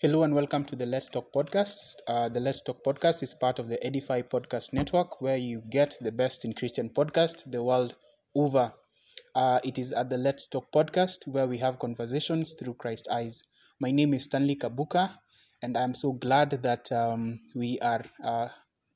Hello and welcome to the Let's Talk podcast. Uh, the Let's Talk podcast is part of the Edify Podcast Network, where you get the best in Christian podcast the world over. Uh, it is at the Let's Talk podcast where we have conversations through Christ's eyes. My name is Stanley Kabuka, and I'm so glad that um, we are uh,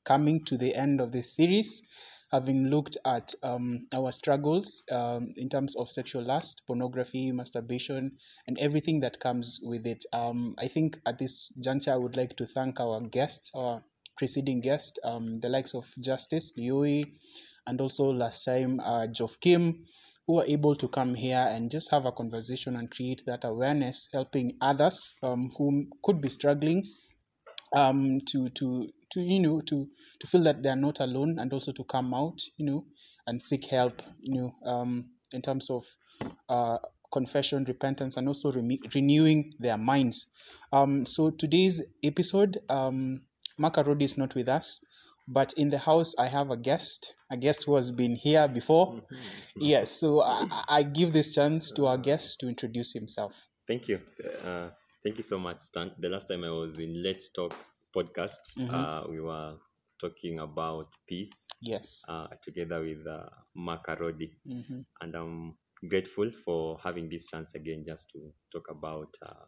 coming to the end of this series, having looked at um, our struggles um, in terms of sexual lust, pornography, masturbation, and everything that comes with it. Um, I think at this juncture, I would like to thank our guests, our preceding guest, um, the likes of Justice Liui, and also last time, uh, Geoff Kim, who are able to come here and just have a conversation and create that awareness, helping others um, who could be struggling um, to to to you know to to feel that they are not alone and also to come out you know and seek help you know um, in terms of uh, confession repentance and also re- renewing their minds um, so today's episode um, Makarodi is not with us but in the house I have a guest a guest who has been here before yes so I, I give this chance to our guest to introduce himself Thank you. Uh, thank you so much, Stan. The last time I was in Let's Talk podcast, Mhm. uh, we were talking about peace yes uh, together with uh, Makarodi. hmm And I'm grateful for having this chance again just to talk about uh,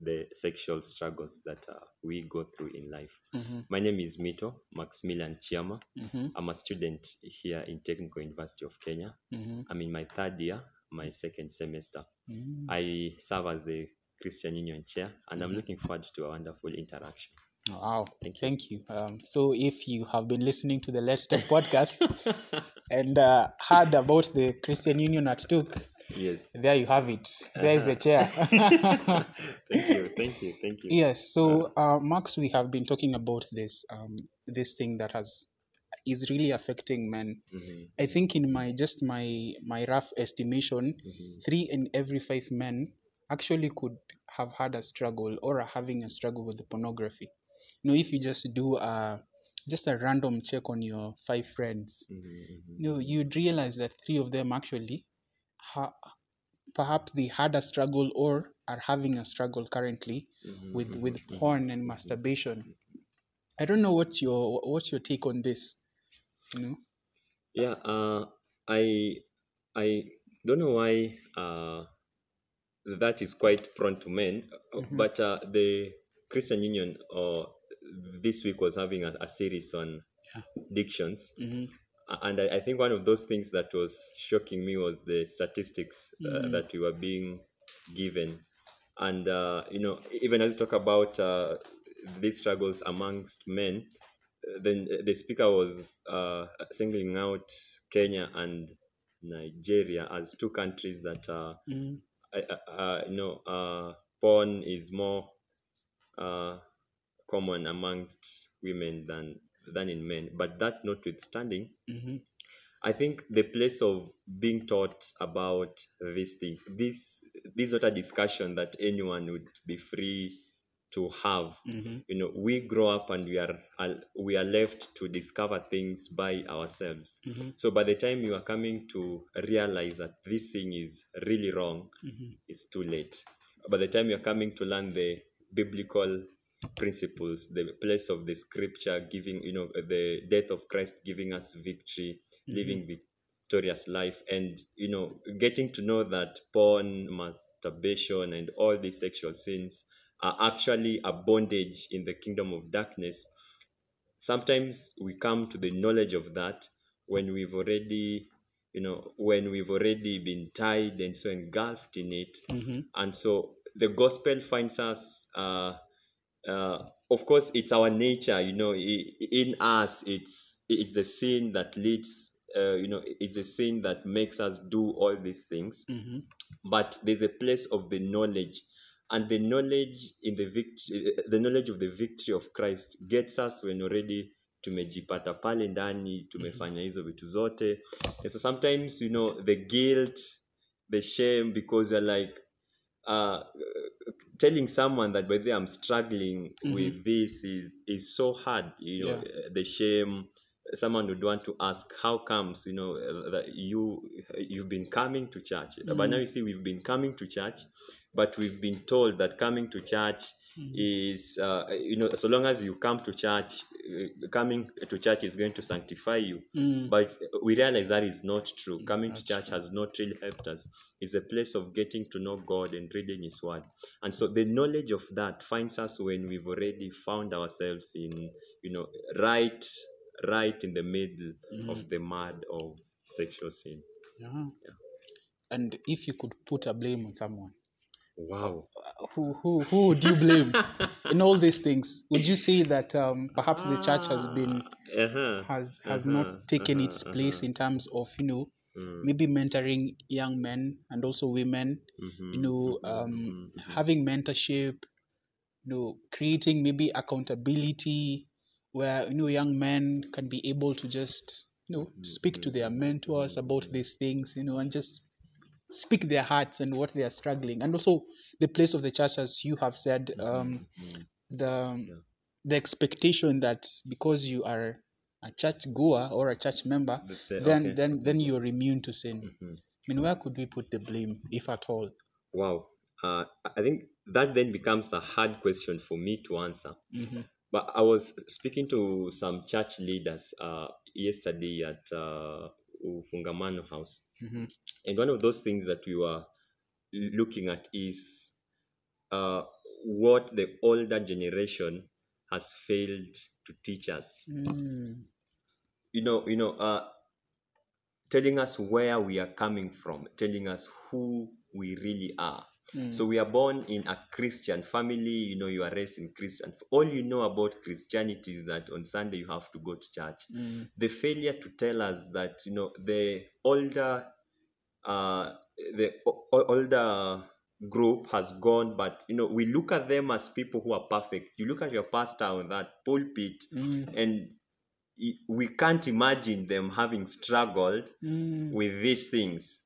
the sexual struggles that uh, we go through in life. hmm My name is Mito Maximilian Chiama. hmm I'm a student here in Technical University of Kenya. hmm I'm in my third year, my second semester. hmm I serve as the Christian Union Chair, and I'm Mhm. looking forward to a wonderful interaction. Wow, Thank you. thank you. Um, so, if you have been listening to the Let's Talk podcast and uh, heard about the Christian Union at Tuk, yes. there you have it. There is the Uh-huh. chair. thank you, thank you, thank you. yes. So, uh, Max, we have been talking about this um, this thing that has is really affecting men. Mhm, I think in my just my my rough estimation, mhm, three in every five men actually could have had a struggle or are having a struggle with the pornography. You know, if you just do a just a random check on your five friends, mhm, mhm. you know, you'd realize that three of them actually ha- perhaps they had a struggle or are having a struggle currently Mhm, with mhm, with mhm, porn and masturbation. I don't know what's your what's your take on this. You know? Yeah, uh, I I don't know why uh, that is quite prone to men, uh, Mhm. but uh, the Christian Union uh, this week was having a, a series on Yeah. dictions. hmm and I, I think one of those things that was shocking me was the statistics uh, Mhm. that we were being given and uh, you know even as you talk about uh, these struggles amongst men then the speaker was uh, singling out kenya and nigeria as two countries that uh, uh, you know uh, porn is more uh, common amongst women than than in men but that notwithstanding hmm I think the place of being taught about these things, this this is not a discussion that anyone would be free to have. hmm You know, we grow up and we are we are left to discover things by ourselves. hmm So by the time you are coming to realize that this thing is really wrong, hmm it's too late. By the time you're coming to learn the biblical principles, the place of the scripture giving, you know, the death of Christ giving us victory, living victorious life, and, you know, getting to know that porn, masturbation, and all these sexual sins are actually a bondage in the kingdom of darkness. Sometimes we come to the knowledge of that when we've already you know when we've already been tied and so engulfed in it. Hmm and so the gospel finds us uh, uh, of course it's our nature you know in us it's it's the sin that leads uh, you know it's the sin that makes us do all these things. Hmm but there's a place of the knowledge and the knowledge in the victory the knowledge of the victory of christ gets us when already tumejipata pale ndani tumefanya hizo vitu zote. And so sometimes you know the guilt the shame because you're like uh, telling someone that by the way i'm struggling Mhm. with this is is so hard you know Yeah. the shame someone would want to ask how comes you know uh, that you you've been coming to church but Mm. now you see we've been coming to church but we've been told that coming to church is uh, you know so long as you come to church uh, coming to church is going to sanctify you Mm. but we realize that is not true coming to church true. has not really helped us it's a place of getting to know god and reading his word and so the knowledge of that finds us when we've already found ourselves in you know right right in the middle Mhm. of the mud of sexual sin Yeah. And if you could put a blame on someone, wow who who who would you blame in all these things? Would you say that um, perhaps the church has been Ah, uh-huh. has has Uh-huh, not taken its uh-huh, place uh-huh. in terms of you know Mm, maybe mentoring young men and also women mhm, you know mhm, um, mhm, mhm. having mentorship you know creating maybe accountability where you know young men can be able to just you know speak to their mentors about these things you know and just speak their hearts and what they are struggling and also the place of the church as you have said um, Mhm. the Yeah. the expectation that because you are a church goer or a church member The- the- then okay. then then you're immune to sin Mhm. i mean where could we put the blame if at all Wow. Uh, I think that then becomes a hard question for me to answer. Mhm. But I was speaking to some church leaders uh, yesterday at uh, Ufungamano House. Mhm. And one of those things that we were looking at is uh, what the older generation has failed to teach us. Mm. You know, you know, uh, telling us where we are coming from, telling us who we really are. Mm. So we are born in a Christian family, you know, you are raised in Christian. All you know about Christianity is that on Sunday you have to go to church. Mm. The failure to tell us that, you know, the older, uh, the o- older group has gone, but you know, we look at them as people who are perfect. You look at your pastor on that pulpit, Mm. and we can't imagine them having struggled Mm. with these things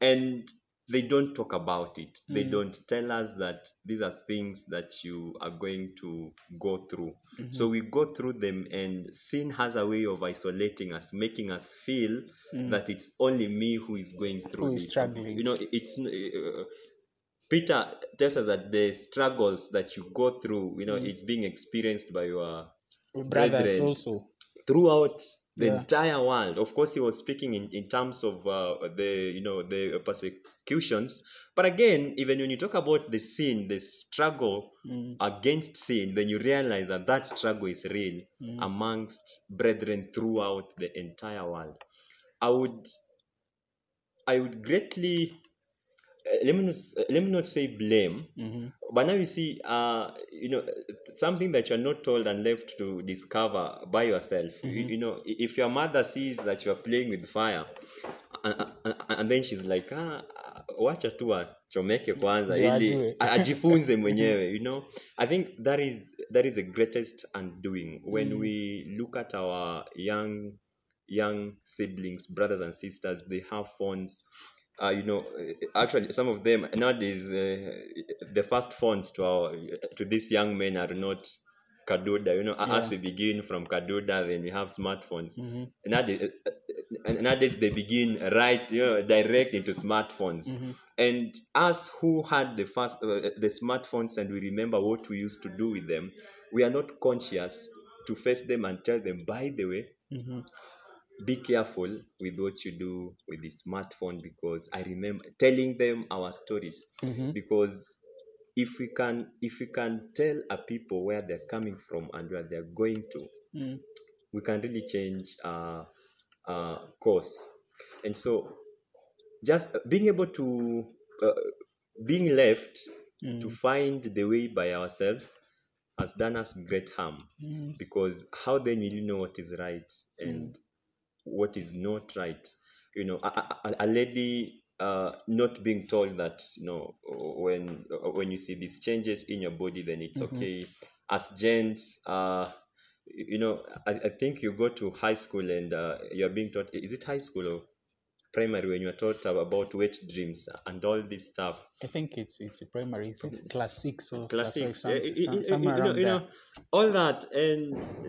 and they don't talk about it they Mm. don't tell us that these are things that you are going to go through so we go through them and sin has a way of isolating us making us feel Mm. that it's only me who is going through Who is this struggling. you know it's uh, peter tells us that the struggles that you go through you know Mm. it's being experienced by your brothers also throughout the Yeah. entire world. Of course, he was speaking in, in terms of uh, the you know the persecutions. But again, even when you talk about the sin, the struggle Mm. against sin, then you realize that that struggle is real Mm. amongst brethren throughout the entire world. I would, I would greatly. Let me not, let me not say blame, Mhm. but now you see, uh, you know, something that you're not told and left to discover by yourself. You, Mhm. you know, if your mother sees that you're playing with fire, and, and, and then she's like, ah, wacha tu achomeke kwanza Ndio ili ajifunze mwenyewe you know i think that is that is the greatest undoing when Mm. we look at our young young siblings brothers and sisters they have phones uh, you know, actually, some of them nowadays, uh, the first phones to our to these young men are not Kaduda. You know, as we begin from Kaduda, then we have smartphones. Mhm. Nowadays, uh, uh, nowadays they begin right, you know, direct into smartphones. Mhm. And us who had the first uh, the smartphones and we remember what we used to do with them, we are not conscious to face them and tell them, by the way, Mhm. Be careful with what you do with the smartphone because I remember telling them our stories Mhm. because if we can if we can tell a people where they're coming from and where they're going to Mm. we can really change uh, uh, course and so just being able to uh, being left to Mm. find the way by ourselves has done us great harm Mm. because how then will you know what is right and what is not right you know a, a, a lady uh, not being told that you know when when you see these changes in your body then it's Mhm. okay as gents uh you know I, I think you go to high school and uh, you're being taught is it high school or primary when you're taught about wet dreams and all this stuff I think it's it's a primary. It's it's class six or class class five, some, some- you- you- you know, around you there. know, all that, and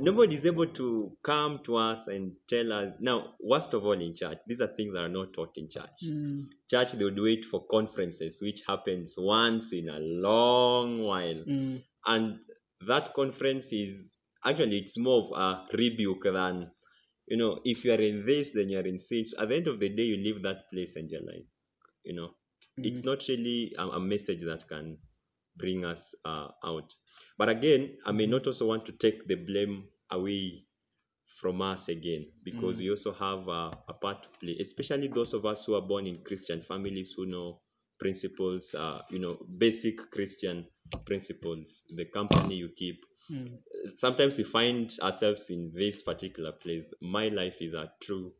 nobody is able to come to us and tell us. Now, worst of all, in church, these are things that are not taught in church. Mm. Church, they would wait for conferences, which happens once in a long while, Mm. and that conference is actually it's more of a rebuke than you know if you are in this then you are in sin So at the end of the day you leave that place and you're like you know it's Mhm. not really a, a message that can bring us uh, out but again i may not also want to take the blame away from us again because Mm. we also have uh, a part to play especially those of us who are born in christian families who know principles uh, you know basic christian principles the company you keep Mm. sometimes we find ourselves in this particular place. My life is a true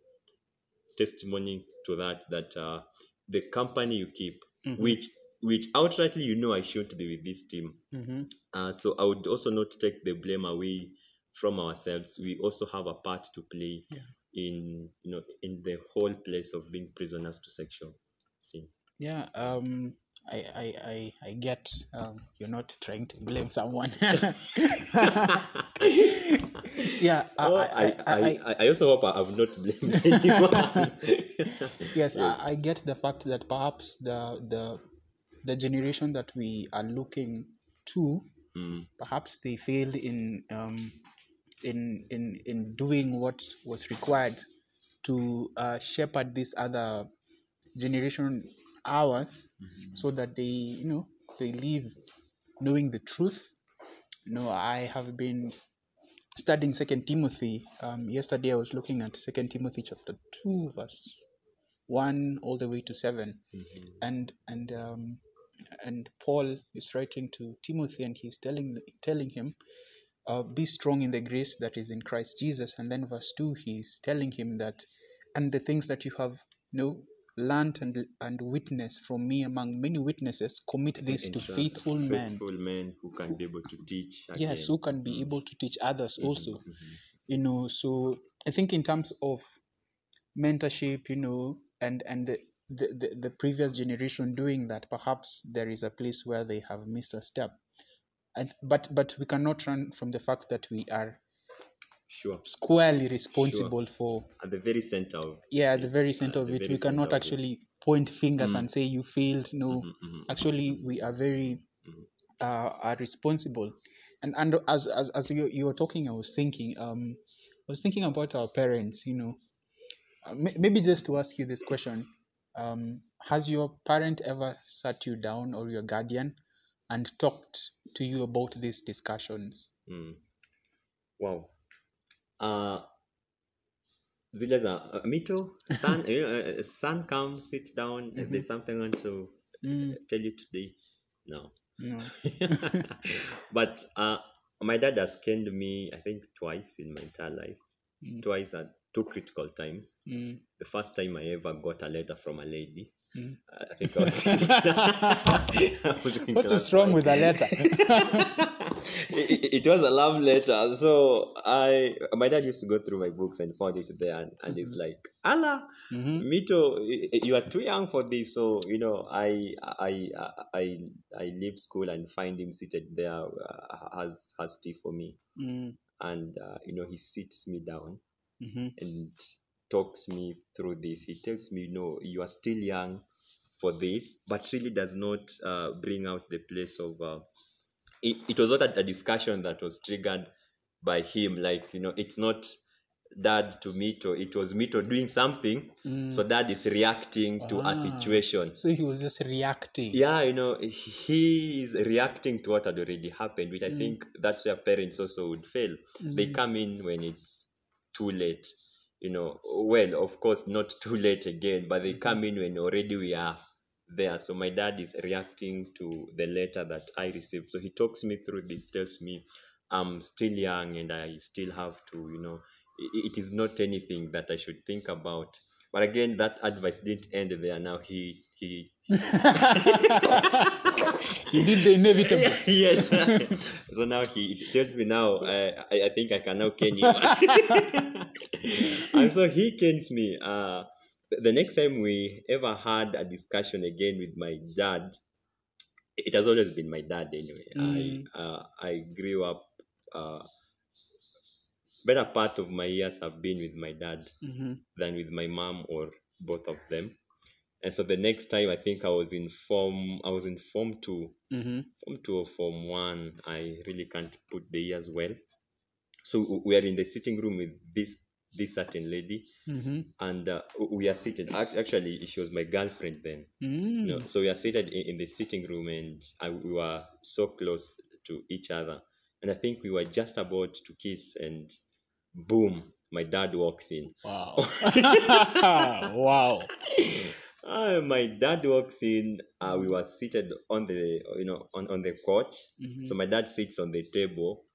testimony to that. That uh, the company you keep, Mhm. which which outrightly you know I shouldn't be with this team. Mhm. Uh, so I would also not take the blame away from ourselves. We also have a part to play Yeah. in you know in the whole place of being prisoners to sexual sin. Yeah, um, I, I, I, I get um, you're not trying to blame someone. yeah, I, Oh, I, I, I, I, I, also hope I have not blamed anyone. yes, I, I get the fact that perhaps the the the generation that we are looking to, Mm, perhaps they failed in um, in in in doing what was required to uh, shepherd this other generation ours so that they you know they live knowing the truth. You know i have been studying second timothy. Um, yesterday i was looking at second timothy chapter 2 verse 1 all the way to 7 mhm. and and um, and paul is writing to timothy and he's telling telling him uh, be strong in the grace that is in christ jesus. And then verse 2 he's telling him that and the things that you have you know learned and and witnessed from me among many witnesses commit this to Entrust faithful men faithful men who can be able to teach. yes who can be Mm. able to teach others Mhm, also mhm. you know so i think in terms of mentorship you know and and the, the, the, the previous generation doing that perhaps there is a place where they have missed a step and but but we cannot run from the fact that we are Sure. squarely responsible for At the very center of yeah at the it, very center of it. we cannot it. actually point fingers Mm. and say you failed. No. Mhm, mhm, actually we are very uh, are responsible. And and as as, as you, you were talking i was thinking um i was thinking about our parents you know. Uh, maybe just to ask you this question. Um has your parent ever sat you down or your guardian and talked to you about these discussions? Mm. Wow. Uh, zile za uh, mito son, you know, uh, son come sit down Mhm. there's something I want to mm, tell you today. No. No. But uh, my dad has canned me i think twice in my entire life. Mm. twice at two critical times. Mm, the first time i ever got a letter from a lady. Mm. I think I was. I was what is wrong with a letter it, was a love letter. So I, my dad used to go through my books and found it there, and, and he's Mhm. like, "Allah, Mhm. Mito, you are too young for this." So you know, I, I, I, I leave school and find him seated there, uh, has has tea for me, Mm, and uh, you know, he sits me down mhm, and talks me through this. He tells me, no, you are still young for this, but really does not uh, bring out the place of. It, it was not a, a discussion that was triggered by him. Like, you know, it's not dad to Mito, it was Mito doing something. mm. So dad is reacting to Ah. a situation. so he was just reacting Yeah, you know, he is reacting to what had already happened, which I Mm. think that's where parents also would fail they Mm. come in when it's too late you know well of course not too late again but they come in when already we are there so my dad is reacting to the letter that i received so he talks me through this tells me i'm still young and i still have to you know it is not anything that i should think about but again that advice didn't end there now he he he did the inevitable. yes. so now he tells me now, uh, I, I think I can now cane you. and so he canes me. Uh, the next time we ever had a discussion again with my dad, it has always been my dad anyway. Mm. I uh, I grew up. Uh, better part of my years have been with my dad Mhm, than with my mom or both of them. and so the next time I think I was in form I was in form two, Mm-hmm. form two or form one. I really can't put the years well. So we are in the sitting room with this this certain lady, Mm-hmm. and uh, we are seated. Actually, she was my girlfriend then. Mm. You know, so we are seated in, in the sitting room, and I, we were so close to each other. And I think we were just about to kiss, and boom, my dad walks in. Wow. wow. Uh, my dad walks in. Uh, we were seated on the, you know, on, on the couch. Mhm. So my dad sits on the table.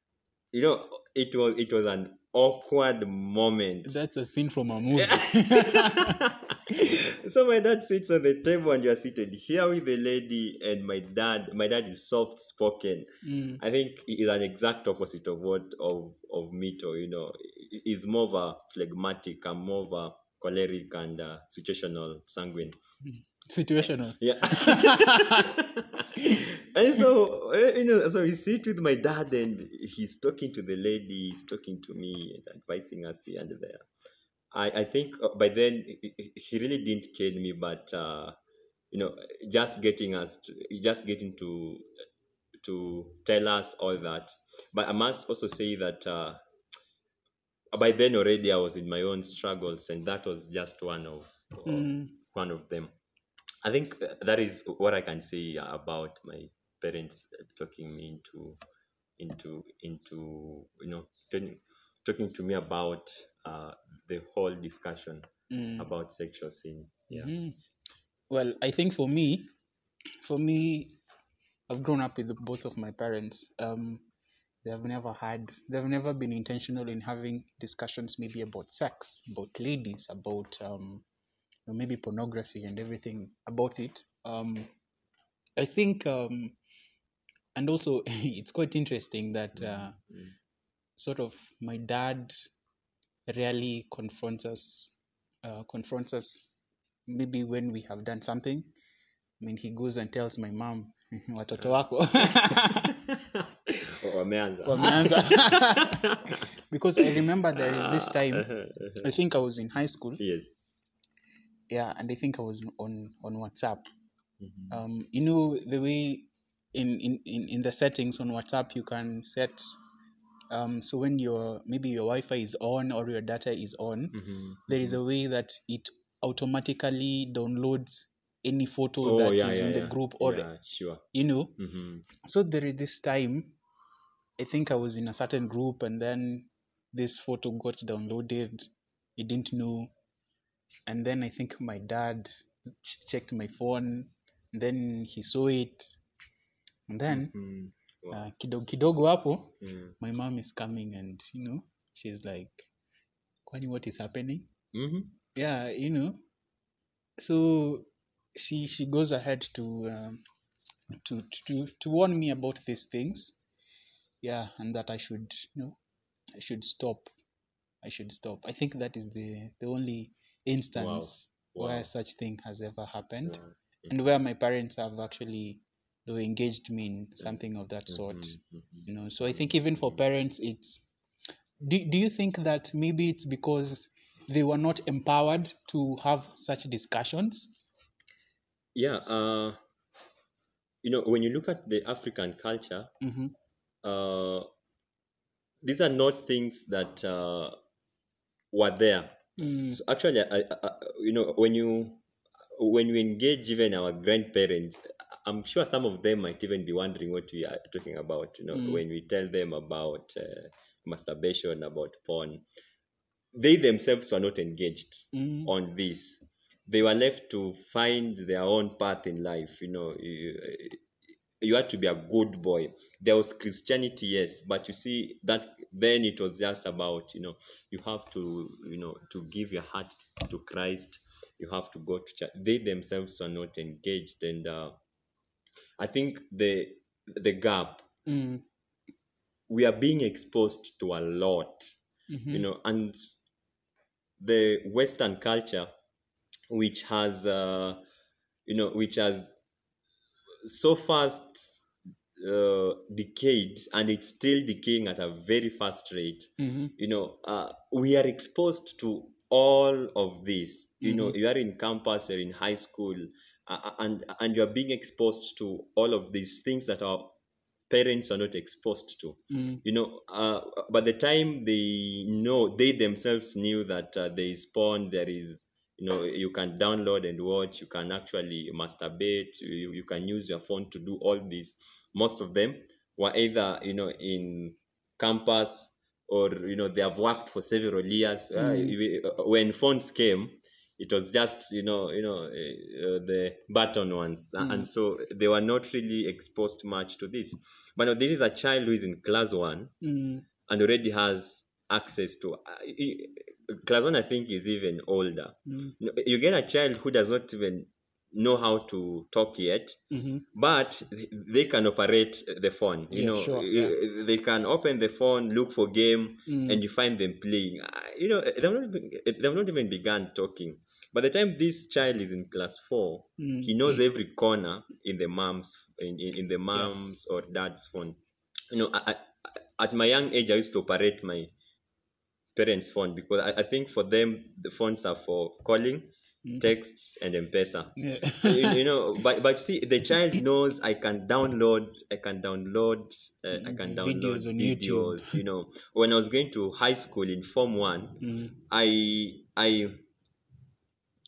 You know, it was it was an awkward moment. That's a scene from a movie. so my dad sits on the table and you're seated here with the lady and my dad my dad is soft spoken Mm. i think he is an exact opposite of what of of mito you know He- he's more of a phlegmatic and more of a choleric and uh, situational sanguine Situational. yeah and so eh, you know so we sit with my dad and he's talking to the lady he's talking to me and advising us here and there i i think uh, by then he- really didn't kill me but uh you know just getting us to, just getting to to tell us all that but i must also say that uh by then already i was in my own struggles and that was just one of Mm. one of them. I think that is what I can say about my parents talking me into into into you know talking, talking to me about uh, the whole discussion Mm. about sexual sin. Yeah. Mhm. Well, I think for me, for me, I've grown up with both of my parents. Um, they have never had, they've never been intentional in having discussions maybe about sex, about ladies, about um, maybe pornography and everything about it. Um, I think, um, and also it's quite interesting that uh, Mm. sort of my dad rarely confronts us uh, confronts us maybe when we have done something I mean he goes and tells my mom watoto wako Wameanza. wameanza because I remember there is this time I think I was in high school yes. yeah and I think I was on on WhatsApp Mhm. um, you know the way in, in, in, in the settings on WhatsApp you can set um, so when your maybe your Wi-Fi is on or your data is on Mhm. there is a way that it automatically downloads any photo Oh, that is yeah, yeah, in the yeah. group or yeah, sure. you know Mhm. so there is this time i think i was in a certain group and then this photo got downloaded he didn't know and then i think my dad ch- checked my phone and then he saw it and then Mhm. Wow. uh, kidogo kidogo hapo Mm. my mom is coming and you know she's like kwani what is happening Mhm. yeah you know so she she goes ahead to um, to to to warn me about these things yeah and that i should you know i should stop i should stop i think that is the the only instance Wow. where such thing has ever happened Wow. and where my parents have actually know, engaged me in something of that sort Mhm. Mhm. you know so i think even for parents it's do, do you think that maybe it's because they were not empowered to have such discussions Yeah, uh, you know, when you look at the African culture, hmm uh, these are not things that uh, were there. Mm, So actually, I, I, I- you know, when you when you engage even our grandparents, I'm sure some of them might even be wondering what we are talking about. You know, Mm. when we tell them about uh, masturbation, about porn, they themselves were not engaged mm, on this. They were left to find their own path in life. You know, you, you had to be a good boy. There was Christianity, yes, but you see that then it was just about you know you have to you know to give your heart to Christ. You have to go to church. They themselves are not engaged, and uh, I think the the gap mm, we are being exposed to a lot mhm, you know and the western culture which has uh, you know which has so fast uh, decayed and it's still decaying at a very fast rate mhm, you know uh, we are exposed to all of this. You know Mhm. you are in campus you're in high school and and you are being exposed to all of these things that our parents are not exposed to Mm. you know uh, by the time they know they themselves knew that uh, there is porn there is you know you can download and watch you can actually masturbate you, you can use your phone to do all this most of them were either you know in campus or you know they have worked for several years Uh, Mm. uh, when phones came it was just you know you know uh, the button ones Mm. and so they were not really exposed much to this but now this is a child who is in class one Mm. and already has access to uh, class one i think is even older Mm. You get a child who does not even know how to talk yet Mhm. but they can operate the phone you Yeah, know sure, Uh, they can open the phone look for game Mm. and you find them playing you know they've not they've not even begun talking by the time this child is in class four Mm. he knows every corner in the mom's in, in, the mom's or dad's phone you know I, I, at my young age i used to operate my parents phone because i, I think for them the phones are for calling Mm. texts and m-pesa Yeah. you, you know but but see the child knows i can download i can download uh, i can download Videos on YouTube. videos you know when i was going to high school in form one Mm. i i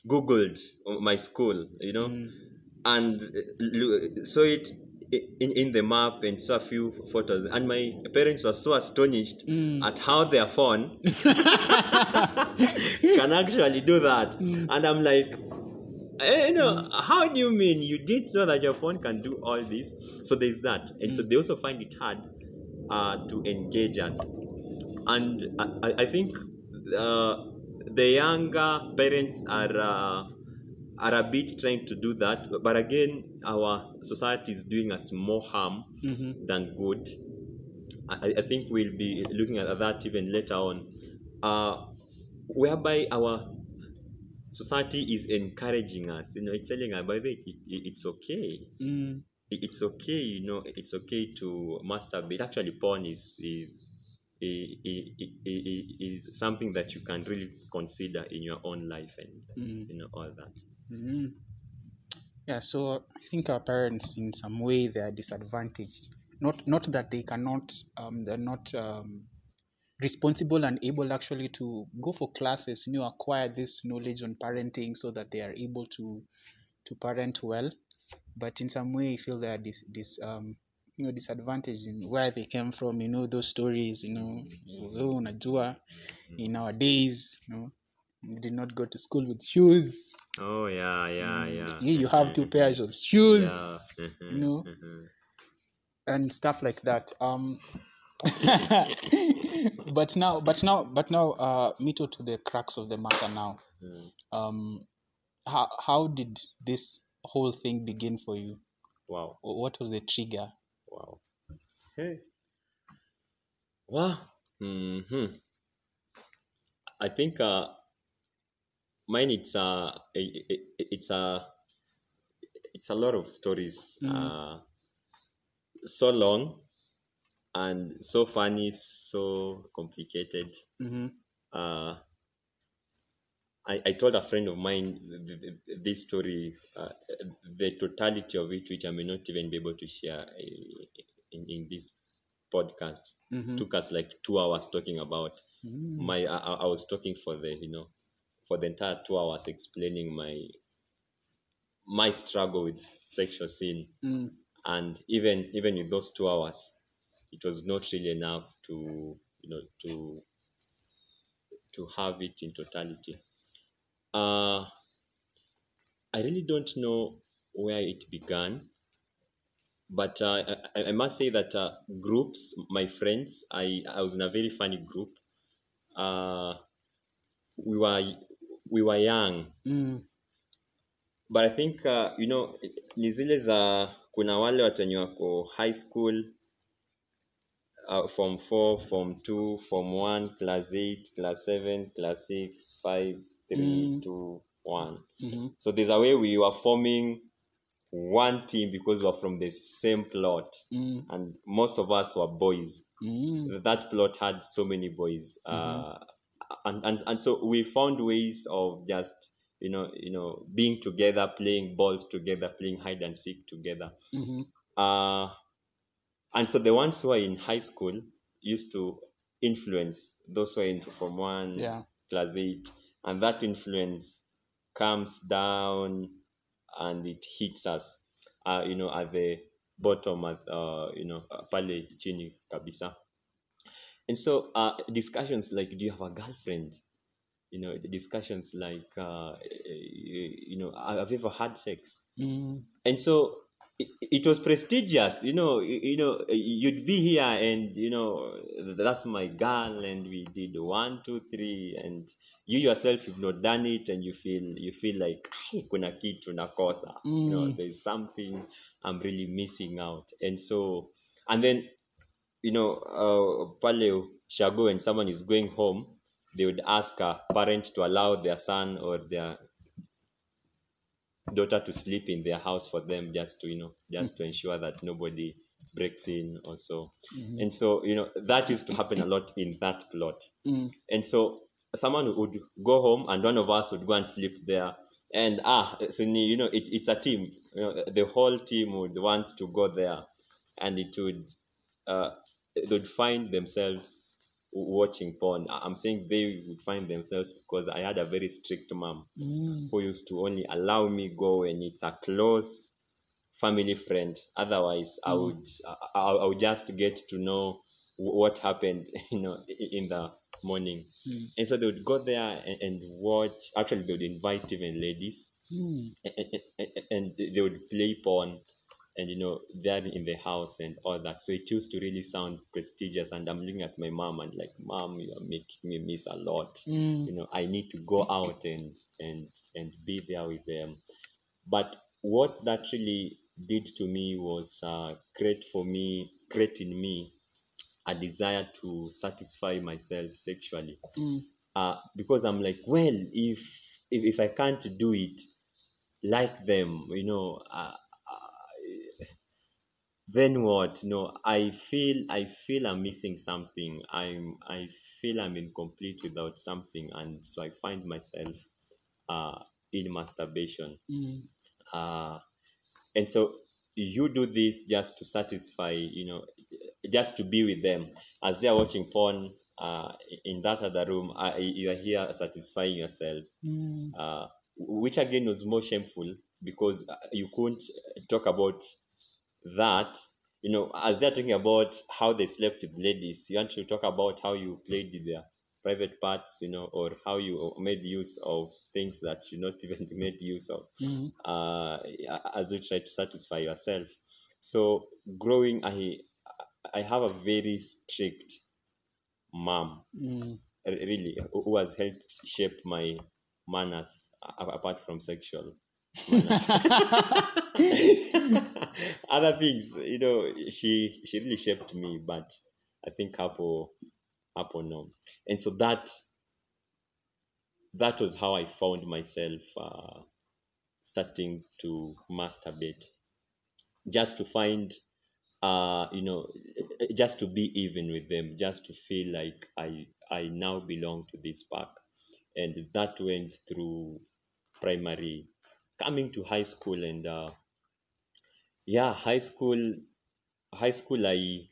googled my school you know? Mm. and uh, saw it in, in the map and saw a few photos. And my parents were so astonished Mm. at how their phone can actually do that. Mm. and i'm like eh, you know how do you mean? You didn't know that your phone can do all this? So there's that. And so they also find it hard uh, to engage us. And i, I- I think uh, the younger parents are uh, are a bit trying to do that but again our society is doing us more harm Mhm. than good. I, I think we'll be looking at that even later on, uh, whereby our society is encouraging us. You know, it's telling us, by the way, it, it, it's okay. Mm. It- It's okay. You know, it's okay to masturbate. Actually, porn is is is something that you can really consider in your own life and Mm. you know all that. Mm. Yeah, so I think our parents, in some way, they are disadvantaged. Not not that they cannot, um, they're not um, responsible and able actually to go for classes, you know, acquire this knowledge on parenting so that they are able to to parent well. But in some way, I feel they are this this um, you know disadvantaged in where they came from. You know those stories. You know, wewe unajua in our days, you know, we did not go to school with shoes. Oh yeah, yeah, yeah. Yeah, you have two pairs of shoes. Yeah. mhm, know. mhm. and stuff like that. Um, but now, but now, but now, uh, Mito to the crux of the matter now. Mm. Um, how how did this whole thing begin for you? Wow. What was the trigger? Wow. Hey. Wow. hmm I think uh, mine it's a it- it- it's a it's a lot of stories. Mm. Uh, so long and so funny, so complicated. Mm-hmm. Uh, I, I told a friend of mine th- th- th- this story, uh, the totality of it, which I may not even be able to share uh, in, in this podcast. Mm-hmm. Took us like two hours talking about Mm. my. I, I I was talking for the you know for the entire two hours explaining my my struggle with sexual sin, Mm. and even even with those two hours, it was not really enough to you know to to have it in totality. Uh, I really don't know where it began, but uh, I, I must say that uh, groups, my friends, I, I was in a very funny group. Uh, we were we were young, Mm. but I think uh, you know ni zile za kuna wale watu wenye wako high school uh, form 4 form 2 form 1 class 8 class 7 class 6 5 3 Mm. 2 1 Mm-hmm. so there's a way we were forming one team because we were from the same plot Mm. and most of us were boys Mm. that plot had so many boys uh, and, and and so we found ways of just you know you know being together playing balls together playing hide and seek together Mhm. uh and so the ones who are in high school used to influence those who are into form one Yeah. class eight and that influence comes down and it hits us uh, you know at the bottom at uh, you know uh, pale chini kabisa. And so uh, discussions like do you have a girlfriend? You know discussions like uh, you know have you ever had sex? Mm. and so it, was prestigious you know you, know you'd be here and you know that's my girl and we did one two three and you yourself you've not done it and you feel you feel like "Ai, kuna kitu nakosa you know Mm. there's something i'm really missing out and so and then you know uh, pale shago when someone is going home they would ask a parent to allow their son or their daughter to sleep in their house for them just to you know just to ensure that nobody breaks in or so. Mhm. and so you know that used to happen a lot in that plot. Mm. and so someone would go home and one of us would go and sleep there. And ah so you know it, it's a team. You know the whole team would want to go there. And it would uh, they would find themselves watching porn I- i'm saying they would find themselves because i had a very strict mom Mm. who used to only allow me go when it's a close family friend. Otherwise, I Mm. would I, I would just get to know what happened, you know, in the morning. Mm. And so they would go there and, and watch. Actually, they would invite even ladies, Mm. and, and, and they would play porn, and you know, they're in the house and all that. So it used to really sound prestigious. And I'm looking at my mom and like, mom, you are making me miss a lot Mm. you know i need to go out and and and be there with them but what that really did to me was uh, create for me create in me a desire to satisfy myself sexually Mm. uh, because i'm like well if if, if i can't do it like them you know uh, then what? No i feel i feel i'm missing something. I'm i feel i'm incomplete without something and so i find myself uh in masturbation. Mm. uh and so you do this just to satisfy you know just to be with them. As they are watching porn uh in that other room uh, you are here satisfying yourself. Mm. uh, which again was more shameful because uh, you couldn't talk about that. You know, as they're talking about how they slept with ladies, you want to talk about how you played with their private parts, you know, or how you made use of things that you not even made use of, Mm. uh, as you try to satisfy yourself. So, growing, I I have a very strict mom Mm. really who who has helped shape my manners apart from sexual manners other things you know she she really shaped me but i think hapo hapo no and so that that was how i found myself uh, starting to masturbate. Just to find uh you know just to be even with them just to feel like i i now belong to this pack. And that went through primary coming to high school and uh yeah high school high school i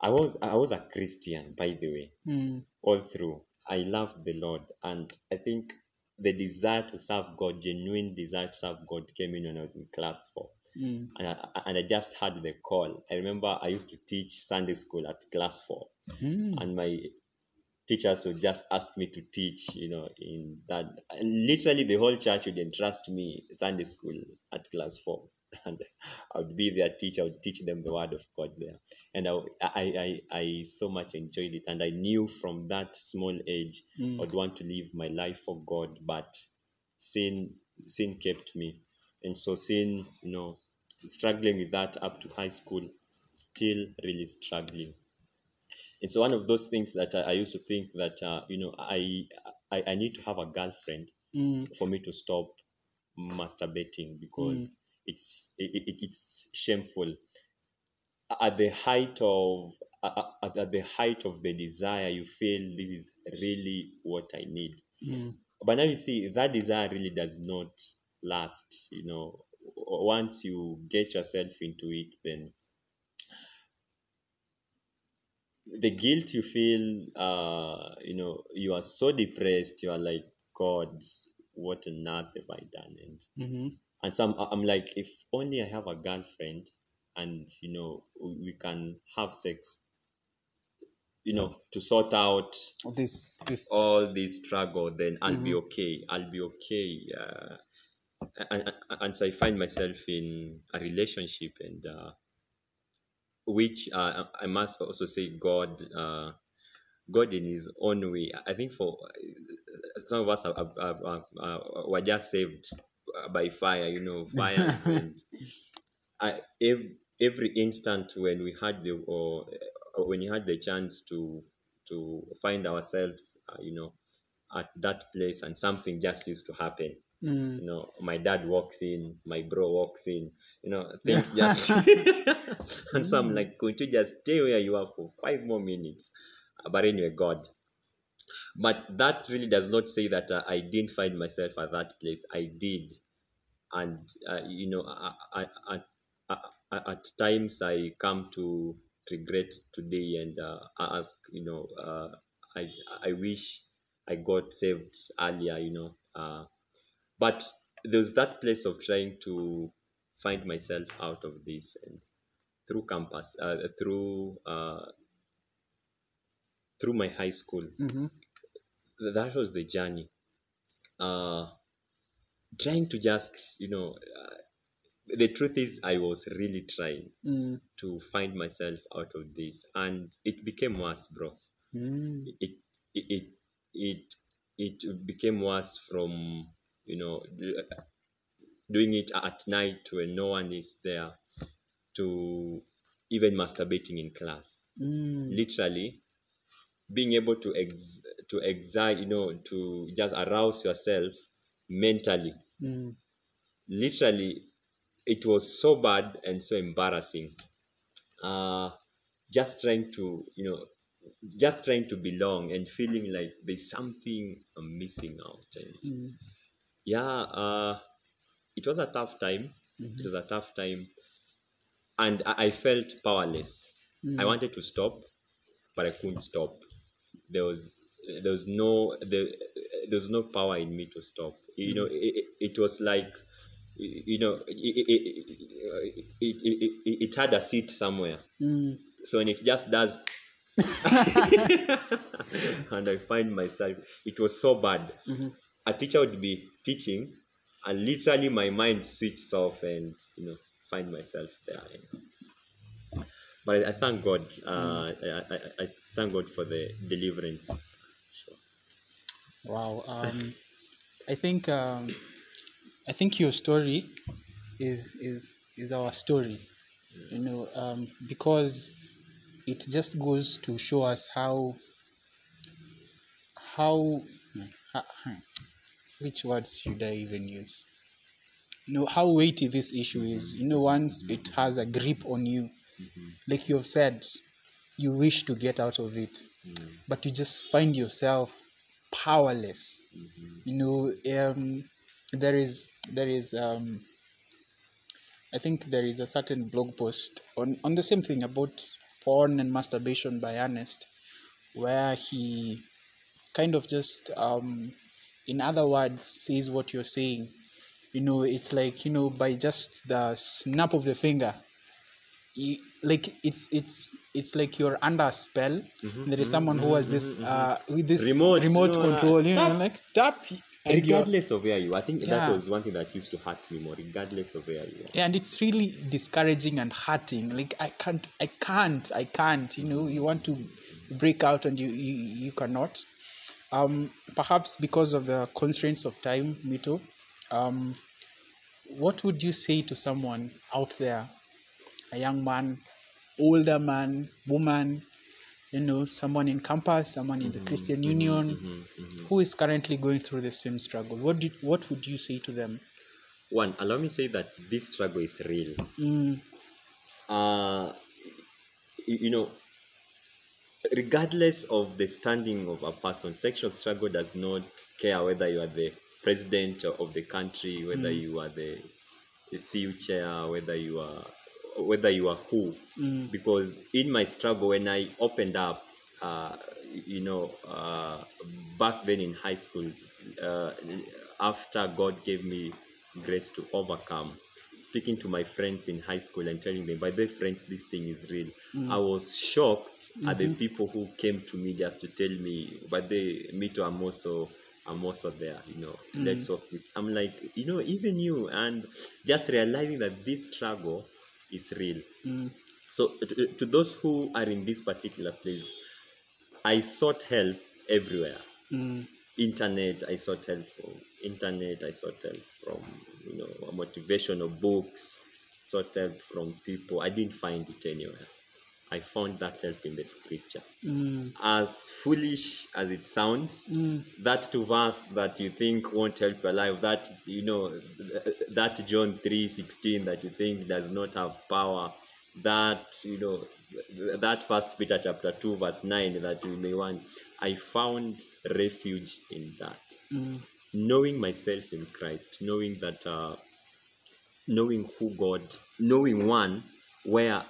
i was i was a christian by the way Mm. all through i loved the lord and i think the desire to serve god genuine desire to serve god came in when i was in class four Mm. and I, and I just had the call. I remember I used to teach Sunday school at class four, Mm. and my teachers would just ask me to teach, you know, in that. Literally, the whole church would entrust me Sunday school at class four, and I would be their teacher. I would teach them the word of God there, and I, I, I, I so much enjoyed it, and I knew from that small age Mm. I'd want to live my life for God, but sin sin kept me, and so sin, you know, struggling with that up to high school, still really struggling. And so one of those things that I, I used to think that uh, you know I, I I need to have a girlfriend Mm. for me to stop masturbating because it's it, it, it's shameful. at the height of at, at- at the height of the desire you feel this is really what i need Mm. but now you see that desire really does not last you know once you get yourself into it then the guilt you feel uh you know you are so depressed you are like god what on earth have i done and Mhm. And so I'm, I'm like if only i have a girlfriend and you know we can have sex you know to sort out This this. all this struggle then i'll be Mhm. okay. I'll be okay uh, and, and, and so i find myself in a relationship and uh, which uh, i must also say god uh, god in his own way. I think for some of us are, were just saved by fire you know fire and I, every, every instant when we had the or, or when you had the chance to to find ourselves uh, you know at that place and something just used to happen. Mm. you know my dad walks in my bro walks in you know things just and so i'm like going to just stay where you are for five more minutes? Uh, but anyway god. But that really does not say that uh, i didn't find myself at that place. I did and uh, you know I, I, I, at times i come to regret today and uh, ask you know uh, i i wish i got saved earlier you know uh, but there's that place of trying to find myself out of this and through campus uh, through uh, through my high school Mhm. that was the journey uh trying to just you know uh, the truth is i was really trying Mm. to find myself out of this and it became worse bro Mm. it it it it, it became worse from you know doing it at night when no one is there to even masturbating in class Mm. literally being able to ex to excite you know to just arouse yourself mentally Mm. literally it was so bad and so embarrassing uh just trying to you know just trying to belong and feeling like there's something i'm missing out and Mm. yeah uh it was a tough time Mhm. it was a tough time and i, I felt powerless Mm. I wanted to stop, but I couldn't stop. There was there was no there, there was no power in me to stop. You know, it, it, it was like you know it, it, it, it, it, had a seat somewhere. Mm. So when it just does, and I find myself, it was so bad. Mhm. A teacher would be teaching, and literally my mind switches off, and you know, find myself there. But I, I thank God. Uh, I, I, I thank God for the deliverance. Wow. Um, I think um, I think your story is is is our story. You know, um, because it just goes to show us how how, which words should I even use? You know how weighty this issue is. You know, once it has a grip on you, Mhm. like you've said, you wish to get out of it, Mm, but you just find yourself powerless. Mhm, you know um, there is there is um, i think there is a certain blog post on on the same thing about porn and masturbation by ernest where he kind of just um, in other words says what you're saying. You know it's like you know by just the snap of the finger you, like it's it's it's like you're under a spell mhm, there is someone who mhm, has this mhm, mhm. uh with this Remote, remote, you know, control you know like tap regardless of where you are, I think Yeah. that was one thing that used to hurt me more, regardless of where you are. Yeah, and it's really discouraging and hurting like i can't i can't i can't you know you want to break out and you you, you cannot um perhaps because of the constraints of time mito um what would you say to someone out there a young man older man woman you know someone in campus someone in the christian Mhm, union mhm, mhm. who is currently going through the same struggle what did what would you say to them One, allow me to say that this struggle is real. mm, Uh, y- you know, regardless of the standing of a person, sexual struggle does not care whether you are the president of the country, whether Mm. you are the, the CU chair, whether you are whether you are who. Mm. Because in my struggle, when I opened up, uh, you know, uh, back then in high school, uh, after God gave me grace to overcome, speaking to my friends in high school and telling them, by the friends, this thing is real. Mm. I was shocked at the Mhm. people who came to me just to tell me, but they, me too, I'm also, I'm also there, you know, Mm. let's work this. I'm like, you know, even you, and just realizing that this struggle is real. Mm. So, to, to those who are in this particular place, I sought help everywhere. Mm. Internet, I sought help from internet. I sought help from you know motivational books. Sought help from people. I didn't find it anywhere. I found that help in the scripture. Mm. As foolish as it sounds, Mm. that two verse that you think won't help your life, that you know, that John three sixteen that you think does not have power, that you know, that First Peter chapter two verse nine that you may want. I found refuge in that, Mm. knowing myself in Christ, knowing that, uh, knowing who God, knowing one where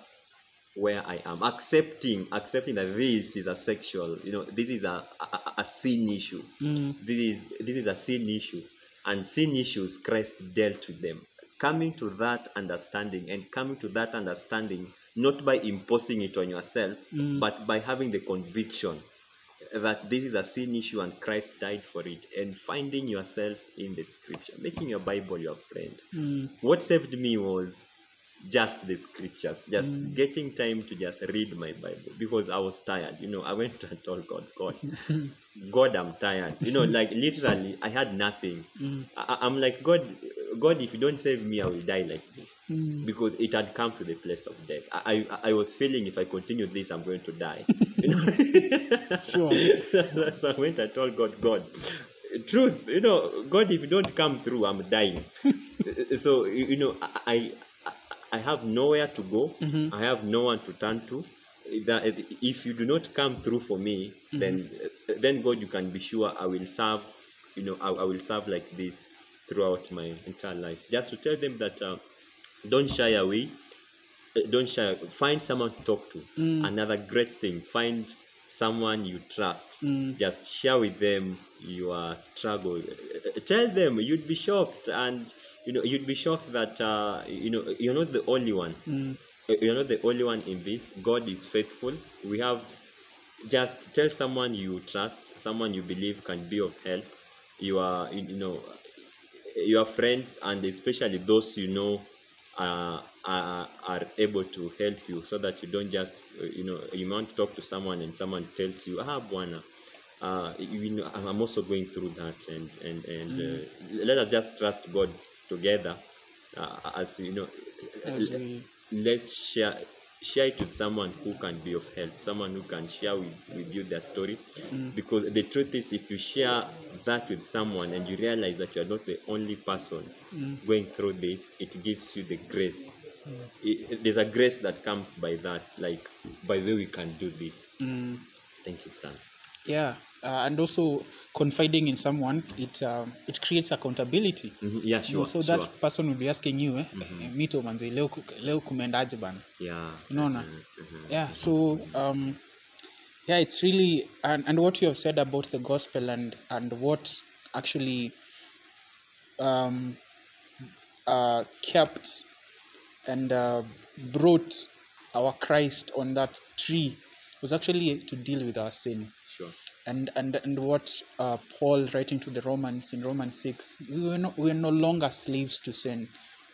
where I am, accepting accepting that this is a sexual, you know, this is a a, a sin issue Mm. this is this is a sin issue and sin issues christ dealt with them coming to that understanding and coming to that understanding not by imposing it on yourself Mm. but by having the conviction that this is a sin issue and christ died for it and finding yourself in the scripture making your bible your friend Mm. what saved me was just the scriptures just Mm. getting time to just read my bible because i was tired you know i went and told god god God, I'm tired. You know, like literally, I had nothing. Mm. I, I'm like, God, God, if you don't save me, I will die like this. Mm. Because it had come to the place of death. I, I, I was feeling if I continue this, I'm going to die. You know? Sure. so I went and told God, God, truth, you know, God, if you don't come through, I'm dying. so, you know, I, I, have nowhere to go. Mhm. I have no one to turn to. That if you do not come through for me, then then God, you can be sure I will serve. You know, I, I will serve like this throughout my entire life. Just to tell them that uh, don't shy away. Uh, Don't shy. Find someone to talk to. Mm. Another great thing. Find someone you trust. Mm. Just share with them your struggle. Uh, Tell them you'd be shocked, and you know you'd be shocked that uh, you know you're not the only one. Mm. You're not the only one in this. God is faithful. We have just tell someone you trust, someone you believe can be of help. You are, you know, your friends and especially those you know uh, are, are able to help you so that you don't just, you know, you want to talk to someone and someone tells you, ah, Bwana, uh, you know, I'm also going through that, and and and uh, let us just trust God together, uh, as you know, As we, let's share share it with someone who can be of help someone who can share with, with you their story Mm. because the truth is if you share that with someone and you realize that you are not the only person Mm. going through this it gives you the grace It- there's a grace that comes by that like by the way we can do this mm. thank you stan yeah, uh, and also confiding in someone, it um, it creates accountability. Mhm, yeah You know, sure so sure that person will be asking you, eh, Mhm. eh, mito manze leo, leo kumeendaje bana? yeah Unaona? Mhm, mhm. yeah so um yeah it's really and, and what you have said about the gospel and and what actually um uh kept and uh, brought our christ on that tree was actually to deal with our sin sure and and and what uh, Paul writing to the Romans in Romans six, we are no we are no longer slaves to sin,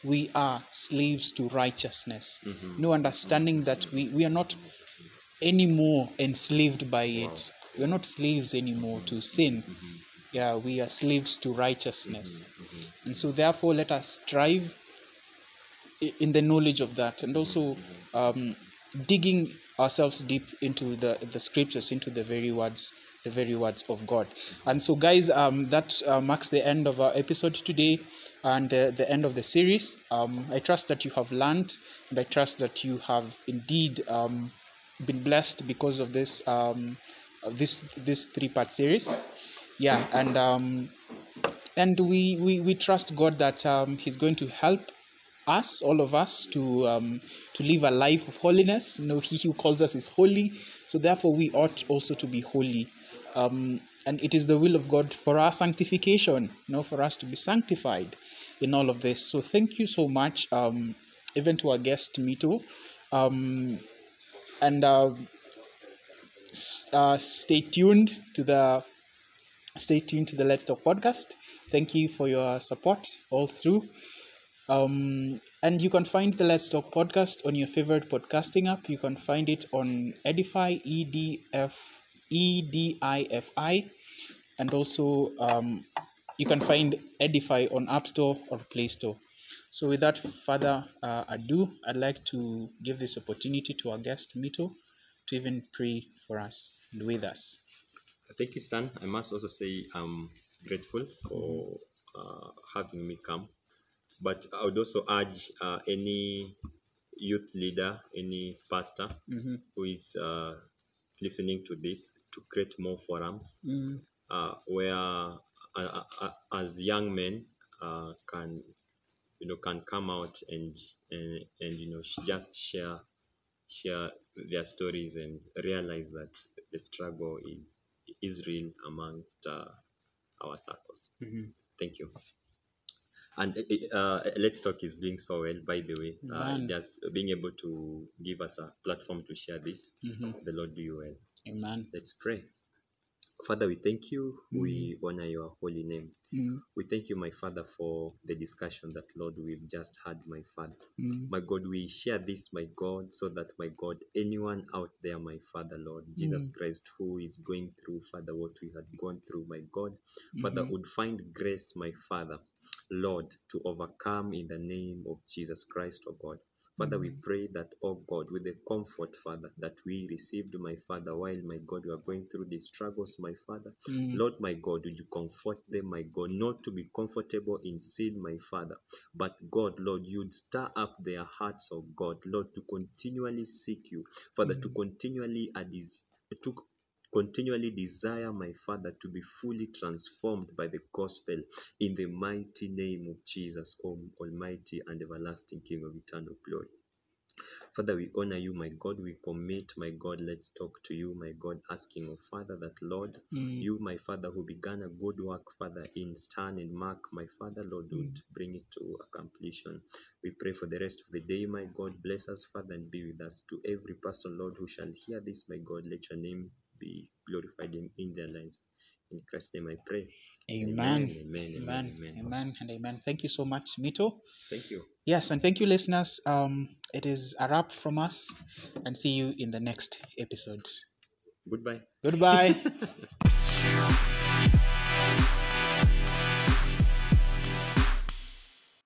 we are slaves to righteousness. Mhm. No understanding that we we are not anymore enslaved by it. We are not slaves anymore to sin. Mhm, Yeah, we are slaves to righteousness. mhm. And so, therefore, let us strive in the knowledge of that and also um, digging ourselves deep into the, the scriptures, into the very words. The very words of God, and so, guys, um, that uh, marks the end of our episode today, and uh, the end of the series. Um, I trust that you have learned, and I trust that you have indeed um, been blessed because of this um, this this three part series. Yeah, and um, and we, we we trust God that um, He's going to help us, all of us, to um, to live a life of holiness. You know, He who calls us is holy, so therefore we ought also to be holy. Um, and it is the will of God for our sanctification, you know, for us to be sanctified in all of this. So thank you so much, um, even to our guest Mito, um, and uh, uh, stay tuned to the stay tuned to the Let's Talk podcast. Thank you for your support all through. Um, and you can find the Let's Talk podcast on your favorite podcasting app. You can find it on Edify, E D F E D I F I, and also um, you can find Edify on App Store or Play Store. So, without further uh, ado, I'd like to give this opportunity to our guest Mito to even pray for us and with us. Thank you, Stan. I must also say I'm grateful for uh, having me come. But I would also urge uh, any youth leader, any pastor Mhm. who is uh, listening to this to create more forums Mm, uh, where uh, uh, uh, as young men uh, can you know can come out and and, and you know just share share their stories and realize that the struggle is is real amongst uh, our circles mhm. thank you and uh, uh, let's talk is doing so well by the way. Uh, just being able to give us a platform to share this. Mhm. the lord do you well Amen. let's pray father we thank you. We honor your holy name. Mm, we thank you, my Father, for the discussion that, Lord, we've just had, my Father. mm, My God, we share this, my God, so that, my God, anyone out there, my Father, Lord, Jesus Christ, who is going through, Father, what we had gone through, my God, Father, would find grace, my Father, Lord, to overcome in the name of Jesus Christ, oh God. Father, we pray that, oh God, with the comfort, Father, that we received, my Father, while, my God, we are going through these struggles, my Father, mm, Lord, my God, would you comfort them, my God, not to be comfortable in sin, my Father, but God, Lord, you'd stir up their hearts, oh God, Lord, to continually seek you, Father, to continually adis- to continually desire, my Father, to be fully transformed by the gospel in the mighty name of Jesus, O Almighty and everlasting King of eternal glory. Father, we honor you, my God. We commit, my God. Let's talk to you, my God, asking, oh Father, that Lord, mm. you, my Father, who began a good work, Father, in Stan and Mark, my Father, Lord, would bring it to a completion. We pray for the rest of the day, my God. Bless us, Father, and be with us. To every person, Lord, who shall hear this, my God, let your name be glorified in, in their lives. In Christ's name I pray. Amen. Amen, amen, Amen. amen. Amen. And amen. Thank you so much, Mito. Thank you. Yes, and thank you, listeners. Um, it is a wrap from us, and see you in the next episode. Goodbye. Goodbye.